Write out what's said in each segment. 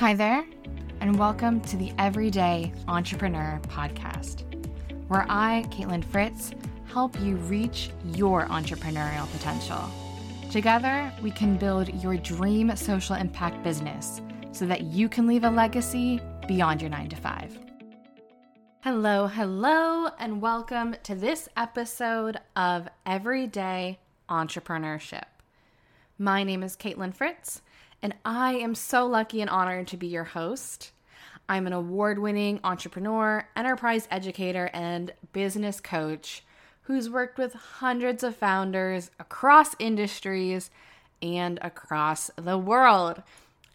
Hi there, and welcome to the Everyday Entrepreneur Podcast, where I, Kaitlin Fritz, help you reach your entrepreneurial potential. Together, we can build your dream social impact business so that you can leave a legacy beyond your nine to five. Hello, hello, and welcome to this episode of Everyday Entrepreneurship. My name is Kaitlin Fritz, and I am so lucky and honored to be your host. I'm an award winning entrepreneur, enterprise educator, and business coach who's worked with hundreds of founders across industries and across the world.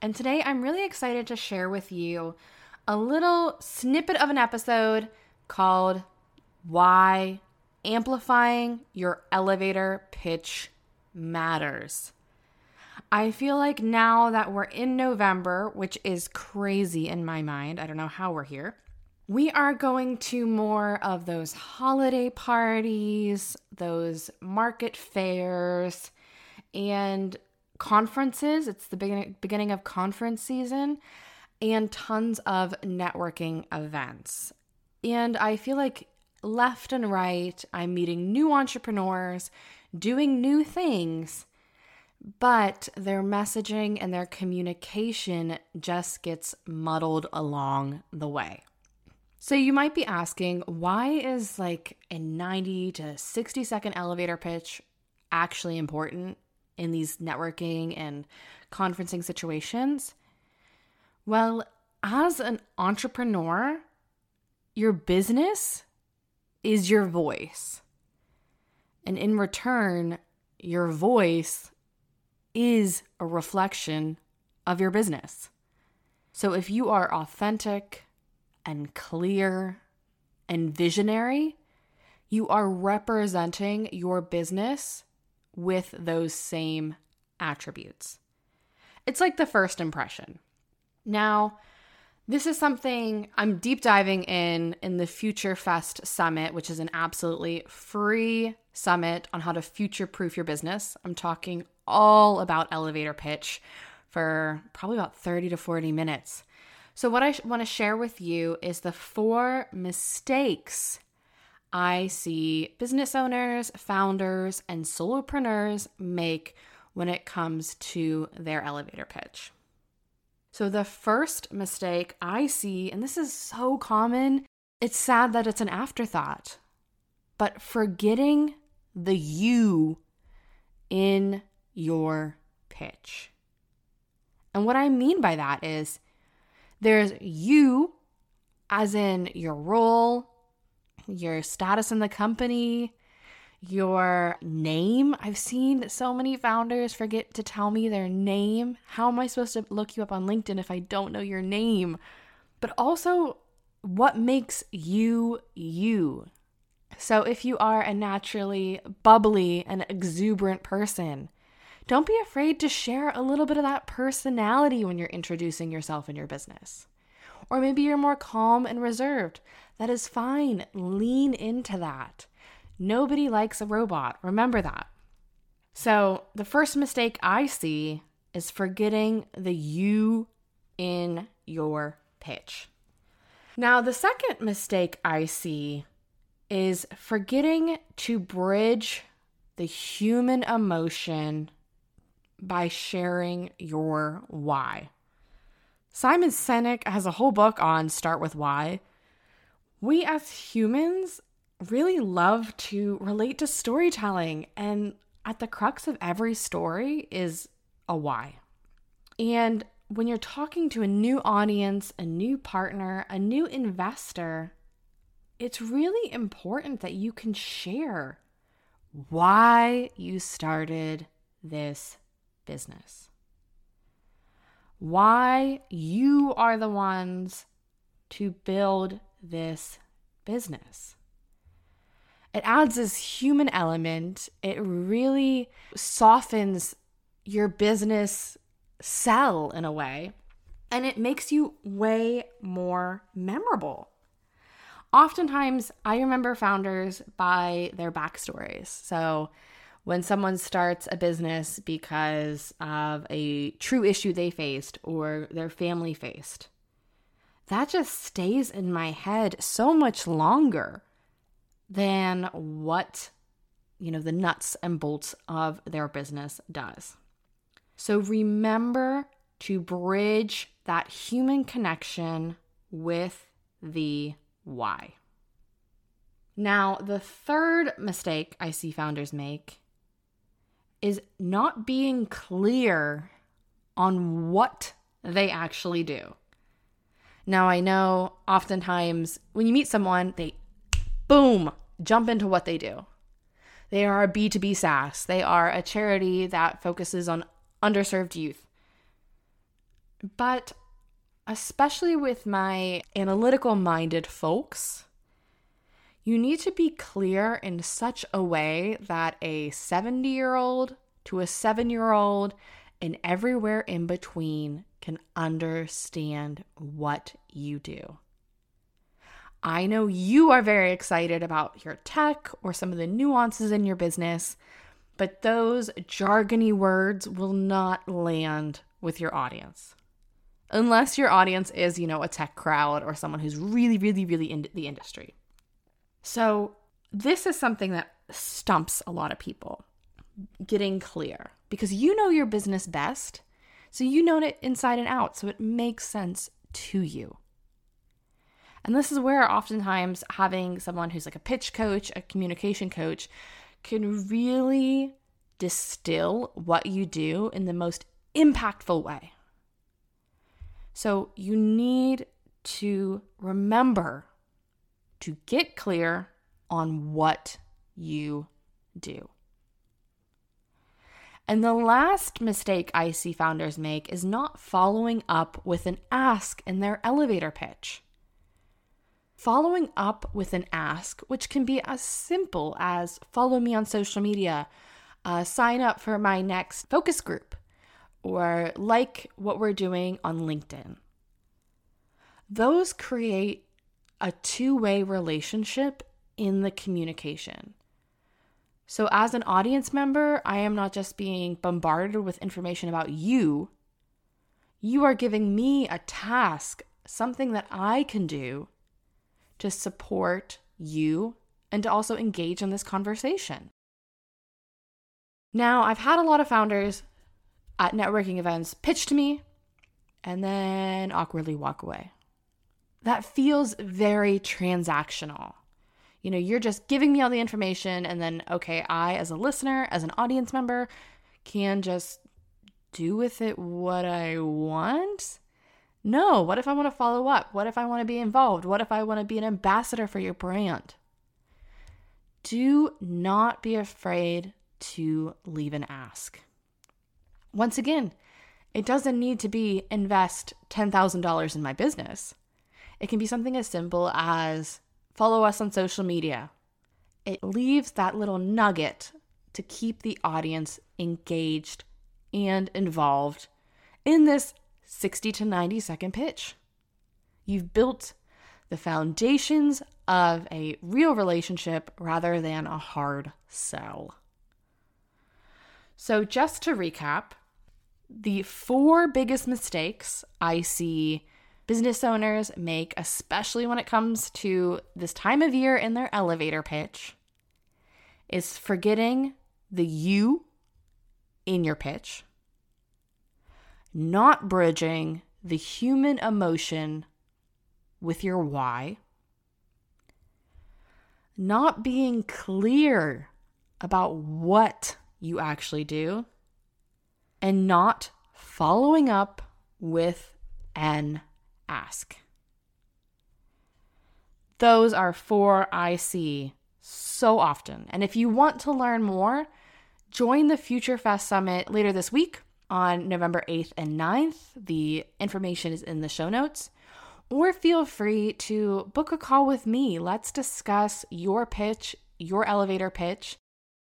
And today I'm really excited to share with you a little snippet of an episode called Why Amplifying Your Elevator Pitch Matters. I feel like now that we're in November, which is crazy in my mind, I don't know how we're here we are going to more of those holiday parties, those market fairs, and conferences. It's the beginning, beginning of conference season and tons of networking events. And I feel like left and right, I'm meeting new entrepreneurs, doing new things, but their messaging and their communication just gets muddled along the way. So you might be asking, why is like a 90 to 60 second elevator pitch actually important in these networking and conferencing situations? Well, as an entrepreneur, your business is your voice. And in return, your voice is a reflection of your business. So if you are authentic, and clear and visionary, you are representing your business with those same attributes. It's like the first impression. Now, this is something I'm deep diving in in the Future Fest Summit, which is an absolutely free summit on how to future proof your business. I'm talking all about elevator pitch for probably about 30 to 40 minutes. So, what I sh- want to share with you is the four mistakes I see business owners, founders, and solopreneurs make when it comes to their elevator pitch. So, the first mistake I see, and this is so common, it's sad that it's an afterthought, but forgetting the you in your pitch. And what I mean by that is there's you, as in your role, your status in the company, your name. I've seen so many founders forget to tell me their name. How am I supposed to look you up on LinkedIn if I don't know your name? But also, what makes you you? So, if you are a naturally bubbly and exuberant person, don't be afraid to share a little bit of that personality when you're introducing yourself in your business. Or maybe you're more calm and reserved. That is fine. Lean into that. Nobody likes a robot. Remember that. So, the first mistake I see is forgetting the you in your pitch. Now, the second mistake I see is forgetting to bridge the human emotion by sharing your why. Simon Sinek has a whole book on Start with Why. We as humans really love to relate to storytelling, and at the crux of every story is a why. And when you're talking to a new audience, a new partner, a new investor, it's really important that you can share why you started this business. Why you are the ones to build this business. It adds this human element. It really softens your business sell in a way, and it makes you way more memorable. Oftentimes, I remember founders by their backstories. So, when someone starts a business because of a true issue they faced or their family faced. That just stays in my head so much longer than what, you know, the nuts and bolts of their business does. So remember to bridge that human connection with the why. Now, the third mistake I see founders make is not being clear on what they actually do. Now, I know oftentimes when you meet someone, they boom, jump into what they do. They are a B2B SaaS, they are a charity that focuses on underserved youth. But especially with my analytical minded folks, you need to be clear in such a way that a 70 year old to a seven year old and everywhere in between can understand what you do. I know you are very excited about your tech or some of the nuances in your business, but those jargony words will not land with your audience. Unless your audience is, you know, a tech crowd or someone who's really, really, really in the industry. So, this is something that stumps a lot of people getting clear because you know your business best. So, you know it inside and out. So, it makes sense to you. And this is where oftentimes having someone who's like a pitch coach, a communication coach, can really distill what you do in the most impactful way. So, you need to remember to get clear on what you do. And the last mistake I see founders make is not following up with an ask in their elevator pitch. Following up with an ask, which can be as simple as follow me on social media, uh, sign up for my next focus group, or like what we're doing on LinkedIn. Those create a two way relationship in the communication. So, as an audience member, I am not just being bombarded with information about you. You are giving me a task, something that I can do to support you and to also engage in this conversation. Now, I've had a lot of founders at networking events pitch to me and then awkwardly walk away that feels very transactional. You know, you're just giving me all the information, and then, okay, I, as a listener, as an audience member, can just do with it what I want. No, what if I want to follow up? What if I want to be involved? What if I want to be an ambassador for your brand? Do not be afraid to leave an ask. Once again, it doesn't need to be invest $10,000 in my business. It can be something as simple as follow us on social media. It leaves that little nugget to keep the audience engaged and involved in this 60 to 90 second pitch. You've built the foundations of a real relationship rather than a hard sell. So, just to recap, the four biggest mistakes I see business owners make, especially when it comes to this time of year in their elevator pitch, is forgetting the you in your pitch, not bridging the human emotion with your why, not being clear about what you actually do, and not following up with an ask. Those are four I see so often. And if you want to learn more, join the Future Fest Summit later this week on November 8th and 9th. The information is in the show notes. Or feel free to book a call with me. Let's discuss your pitch, your elevator pitch.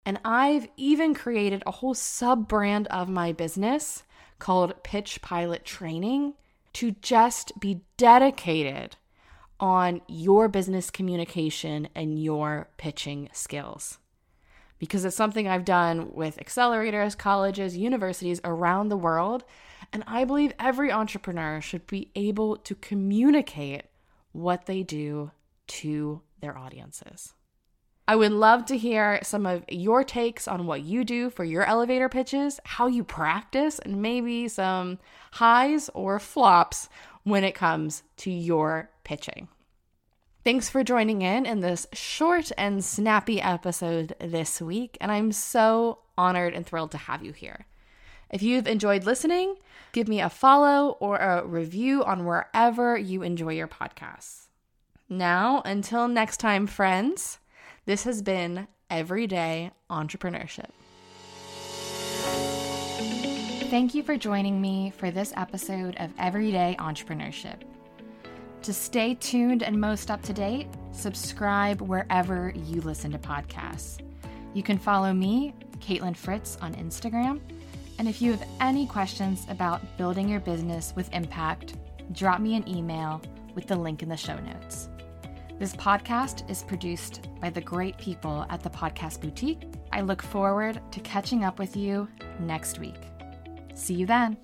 And I've even created a whole sub brand of my business called Pitch Pilot Training to just be dedicated on your business communication and your pitching skills. Because it's something I've done with accelerators, colleges, universities around the world. And I believe every entrepreneur should be able to communicate what they do to their audiences. I would love to hear some of your takes on what you do for your elevator pitches, how you practice, and maybe some highs or flops when it comes to your pitching. Thanks for joining in in this short and snappy episode this week, and I'm so honored and thrilled to have you here. If you've enjoyed listening, give me a follow or a review on wherever you enjoy your podcasts. Now, until next time, friends, this has been Everyday Entrepreneurship. Thank you for joining me for this episode of Everyday Entrepreneurship. To stay tuned and most up to date, subscribe wherever you listen to podcasts. You can follow me, Kaitlin Fritz, on Instagram. And if you have any questions about building your business with impact, drop me an email with the link in the show notes. This podcast is produced by the great people at the Podcast Boutique. I look forward to catching up with you next week. See you then.